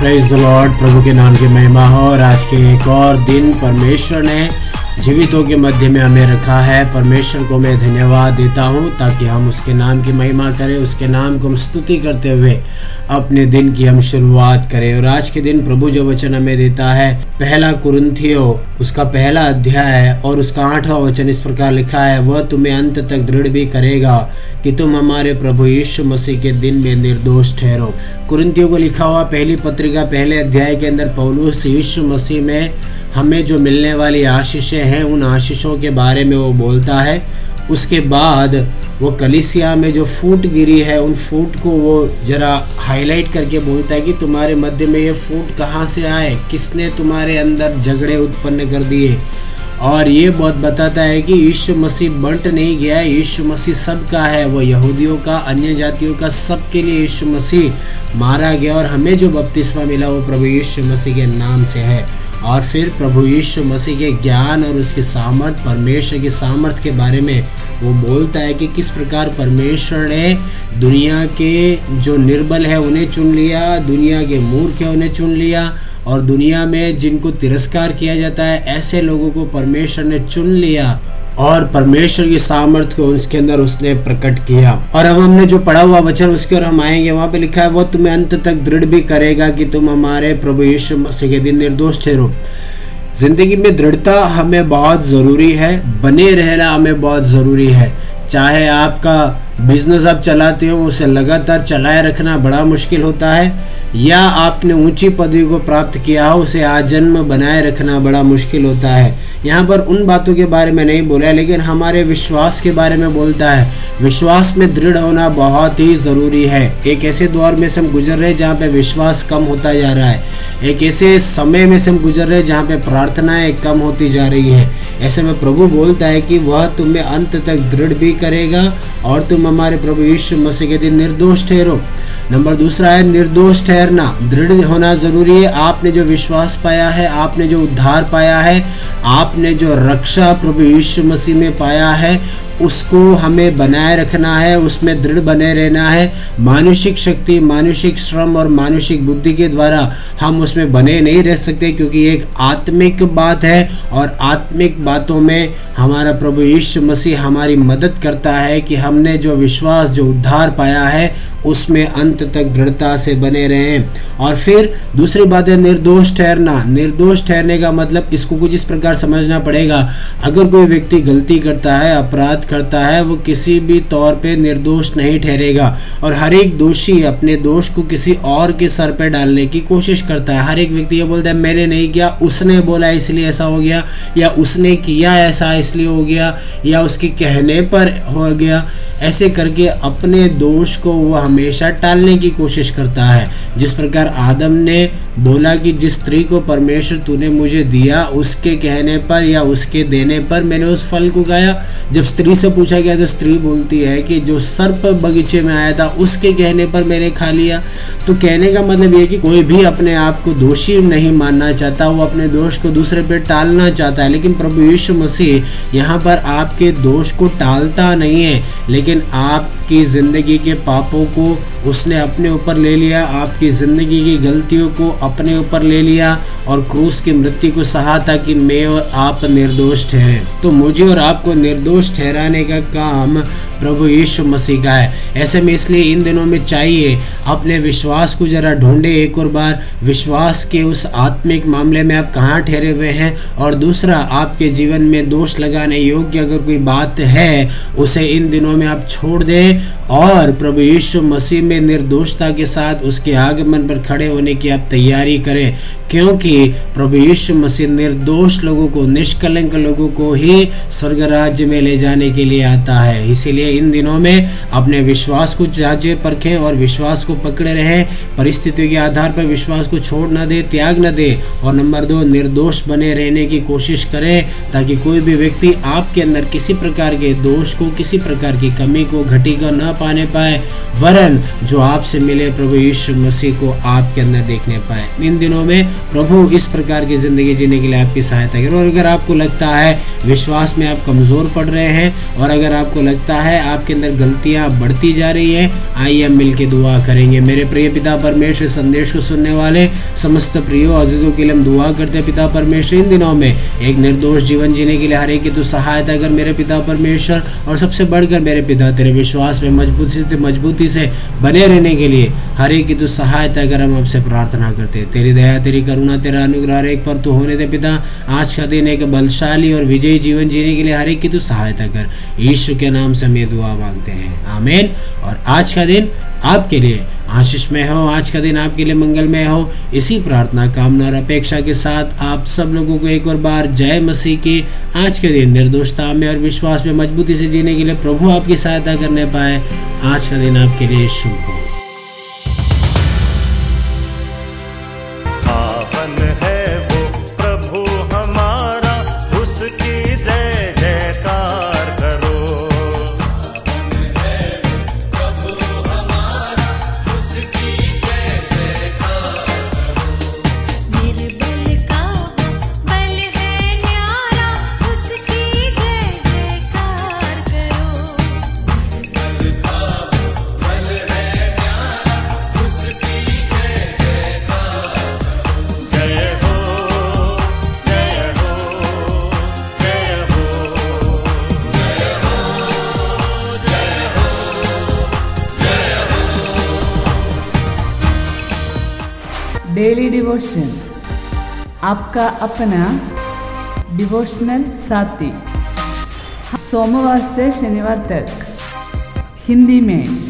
Praise the Lord प्रभु के नाम की महिमा हो और आज के एक और दिन परमेश्वर ने जीवितों के मध्य में हमें रखा है। परमेश्वर को मैं धन्यवाद देता हूँ ताकि हम उसके नाम की महिमा करें, उसके नाम को हम स्तुति करते हुए अपने दिन की हम शुरुआत करें। और आज के दिन प्रभु जो वचन हमें देता है, पहला कुरुंथियो उसका पहला अध्याय है और उसका आठवां वचन इस प्रकार लिखा है, वह तुम्हें अंत तक दृढ़ भी करेगा कि तुम हमारे प्रभु यीशु मसीह के दिन में निर्दोष ठहरो। कुरुंथियों को लिखा हुआ पहली पत्रिका, पहले अध्याय के अंदर पौलुस यीशु मसीह में हमें जो मिलने वाली आशीषें हैं, उन आशीषों के बारे में वो बोलता है। उसके बाद वो कलिसिया में जो फूट गिरी है, उन फूट को वो ज़रा हाईलाइट करके बोलता है कि तुम्हारे मध्य में ये फूट कहाँ से आए? किसने तुम्हारे अंदर झगड़े उत्पन्न कर दिए? और ये बहुत बताता है कि यीशु मसीह बंट नहीं गया है, यीशु मसीह सबका है। वो यहूदियों का, अन्य जातियों का, सबके लिए यीशु मसीह मारा गया और हमें जो बपतिस्मा मिला वो प्रभु यीशु मसीह के नाम से है। और फिर प्रभु यीशु मसीह के ज्ञान और उसके सामर्थ, परमेश्वर के सामर्थ के बारे में वो बोलता है कि किस प्रकार परमेश्वर ने दुनिया के जो निर्बल है उन्हें चुन लिया, दुनिया के मूर्ख है उन्हें चुन लिया और दुनिया में जिनको तिरस्कार किया जाता है, ऐसे लोगों को परमेश्वर ने चुन लिया। और परमेश्वर की सामर्थ्य को उसके अंदर उसने प्रकट किया। और अब हमने जो पढ़ा हुआ वचन, उसके और हम आएँगे। वहाँ पे लिखा है, वो तुम्हें अंत तक दृढ़ भी करेगा कि तुम हमारे प्रभु यीशु मसीह के दिन निर्दोष ठहरो। ज़िंदगी में दृढ़ता हमें बहुत ज़रूरी है, बने रहना हमें बहुत ज़रूरी है। चाहे आपका बिज़नेस आप चलाते हो, उसे लगातार चलाए रखना बड़ा मुश्किल होता है। या आपने ऊँची पदवी को प्राप्त किया हो, उसे आजन्म बनाए रखना बड़ा मुश्किल होता है। यहाँ पर उन बातों के बारे में नहीं बोला, लेकिन हमारे विश्वास के बारे में बोलता है। विश्वास में दृढ़ होना बहुत ही ज़रूरी है। एक ऐसे दौर में से हम गुजर रहे जहाँ पे विश्वास कम होता जा रहा है। एक ऐसे समय में से हम गुजर रहे जहाँ पे प्रार्थनाएँ कम होती जा रही हैं। ऐसे में प्रभु बोलता है कि वह तुम्हें अंत तक दृढ़ भी करेगा और तुम हमारे प्रभु यीशु मसीह के दिन निर्दोष ठहरो। नंबर दूसरा है, निर्दोष ठहरना। दृढ़ होना ज़रूरी है। आपने जो विश्वास पाया है, आपने जो उद्धार पाया है, आपने जो रक्षा प्रभु यीशु मसीह में पाया है, उसको हमें बनाए रखना है, उसमें दृढ़ बने रहना है। मानसिक शक्ति, मानसिक श्रम और मानसिक बुद्धि के द्वारा हम उसमें बने नहीं रह सकते, क्योंकि एक आत्मिक बात है और आत्मिक बातों में हमारा प्रभु यीशु मसीह हमारी मदद करता है कि हमने जो विश्वास, जो उद्धार पाया है, उसमें अंत तक दृढ़ता से बने रहें। और फिर दूसरी बात है निर्दोष ठहरना। निर्दोष ठहरने का मतलब इसको कुछ इस प्रकार समझना पड़ेगा। अगर कोई व्यक्ति गलती करता है, अपराध करता है, वो किसी भी तौर पे निर्दोष नहीं ठहरेगा। और हर एक दोषी अपने दोष को किसी और के सर पे डालने की कोशिश करता है। हर एक व्यक्ति ये बोलता है, मैंने नहीं किया। उसने बोला, इसलिए ऐसा हो गया। या, उसने किया ऐसा, इसलिए हो गया। या उसके कहने पर हो गया। ऐसे करके अपने दोष को वो हमेशा टालने की कोशिश करता है। जिस प्रकार आदम ने बोला कि जिस स्त्री को परमेश्वर तूने मुझे दिया, उसके कहने पर या उसके देने पर मैंने उस फल को गाया जब स्त्री से पूछा गया तो स्त्री बोलती है कि जो सर्प बगीचे में आया था, उसके कहने पर मैंने खा लिया। तो कहने का मतलब ये कि कोई भी अपने आप को दोषी नहीं मानना चाहता, वो अपने दोष को दूसरे पे टालना चाहता है। लेकिन प्रभु यीशु मसीह यहाँ पर आपके दोष को टालता नहीं है। लेकिन आपकी ज़िंदगी के पापों को उसने अपने ऊपर ले लिया, आपकी ज़िंदगी की गलतियों को अपने ऊपर ले लिया और क्रूस की मृत्यु को सहा ताकि मैं और आप निर्दोष ठहरे। तो मुझे और आपको निर्दोष ठहराने का काम प्रभु यीशु मसीह का है। ऐसे में इसलिए इन दिनों में चाहिए, अपने विश्वास को जरा ढूंढे। एक और बार, विश्वास के उस आत्मिक मामले में आप कहाँ ठहरे हुए हैं? और दूसरा, आपके जीवन में दोष लगाने योग्य अगर कोई बात है, उसे इन दिनों में आप छोड़ दें। और प्रभु यीशु मसीह में निर्दोषता के साथ उसके आगमन पर खड़े होने की आप तैयारी करें, क्योंकि प्रभु यीशु मसीह निर्दोष लोगों को, निष्कलंक लोगों को ही स्वर्ग राज्य में ले जाने के लिए आता है। इसीलिए इन दिनों में अपने विश्वास को जांचे, परखें और विश्वास को पकड़े रहें। परिस्थितियों के आधार पर विश्वास को छोड़ न दे, त्याग न दे और नंबर दो, निर्दोष बने रहने की कोशिश करें, ताकि कोई भी व्यक्ति आपके अंदर किसी प्रकार के दोष को, किसी प्रकार की कमी को, घटी को न पाने पाए, वरन जो आपसे मिले प्रभु यीशु मसीह को आपके अंदर देखने पाए। इन दिनों में प्रभु इस प्रकार की ज़िंदगी जीने के लिए आपकी सहायता करें। और अगर आपको लगता है विश्वास में आप कमज़ोर पड़ रहे हैं, और अगर आपको लगता है आपके अंदर गलतियाँ बढ़ती जा रही हैं, आइए हम मिल दुआ करेंगे। मेरे प्रिय पिता परमेश्वर संदेश को सुनने वाले समस्त प्रियो अजीजों के लिए हम दुआ करते हैं। पिता परमेश्वर, इन दिनों में एक निर्दोष जीवन जीने के लिए हर की तू सहायता कर मेरे पिता परमेश्वर, और सबसे बढ़कर मेरे पिता तेरे विश्वास में मजबूती से मजबूती से बने रहने के लिए हर एक की तू सहायता कर हम आपसे प्रार्थना करते तेरी दया, तेरी करुणा, तेरा अनुग्रह हर एक पर तू होने दे पिता। आज का दिन एक बलशाली और विजयी जीवन जीने के लिए हर एक की तू सहायता कर। ईश्वर के नाम से हम ये दुआ मांगते हैं। आमेन। और आज का दिन आपके लिए। आशीष में हो, आज का दिन आपके लिए मंगलमय हो। इसी प्रार्थना, कामना और अपेक्षा के साथ आप सब लोगों को एक और बार जय मसीह की आज के दिन निर्दोषता में और विश्वास में मजबूती से जीने के लिए प्रभु आपकी सहायता करने पाए। आज का दिन आपके लिए शुभ हो। डिवोशन। आपका अपना डिवोशनल साथी। सोमवार से शनिवार तक। हिंदी में।